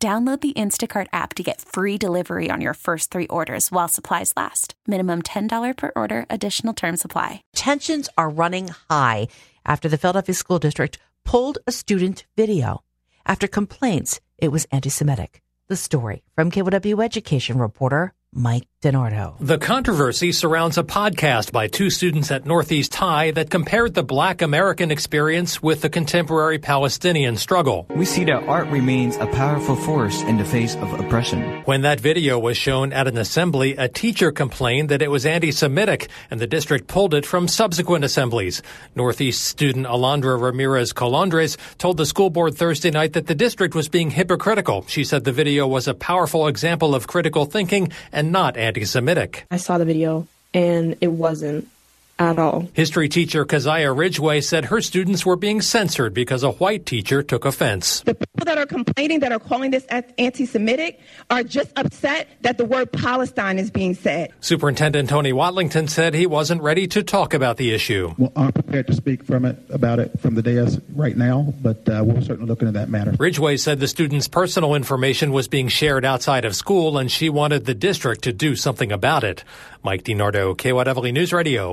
Download the Instacart app to get free delivery on your first three orders while supplies last. Minimum $10 per order, additional term supply. Tensions are running high after the Philadelphia School District pulled a student video after complaints it was anti Semitic. The story from KYW education reporter Mike DeNardo. The controversy surrounds a podcast by two students at Northeast High that compared the black American experience with the contemporary Palestinian struggle. We see that art remains a powerful force in the face of oppression. When that video was shown at an assembly, a teacher complained that it was anti-Semitic and the district pulled it from subsequent assemblies. Northeast student Alondra Ramirez Colondres told the school board Thursday night that the district was being hypocritical. She said the video was a powerful example of critical thinking and not anti Semitic. I saw the video and it wasn't at all. History teacher Keziah Ridgeway said her students were being censored because a white teacher took offense. The people that are complaining, that are calling this anti Semitic, are just upset that the word Palestine is being said. Superintendent Tony Watlington said he wasn't ready to talk about the issue. Well, I'm prepared to speak from it about it from the dais right now, but uh, we'll certainly look into that matter. Ridgeway said the student's personal information was being shared outside of school and she wanted the district to do something about it. Mike DeNardo, KYW News Radio,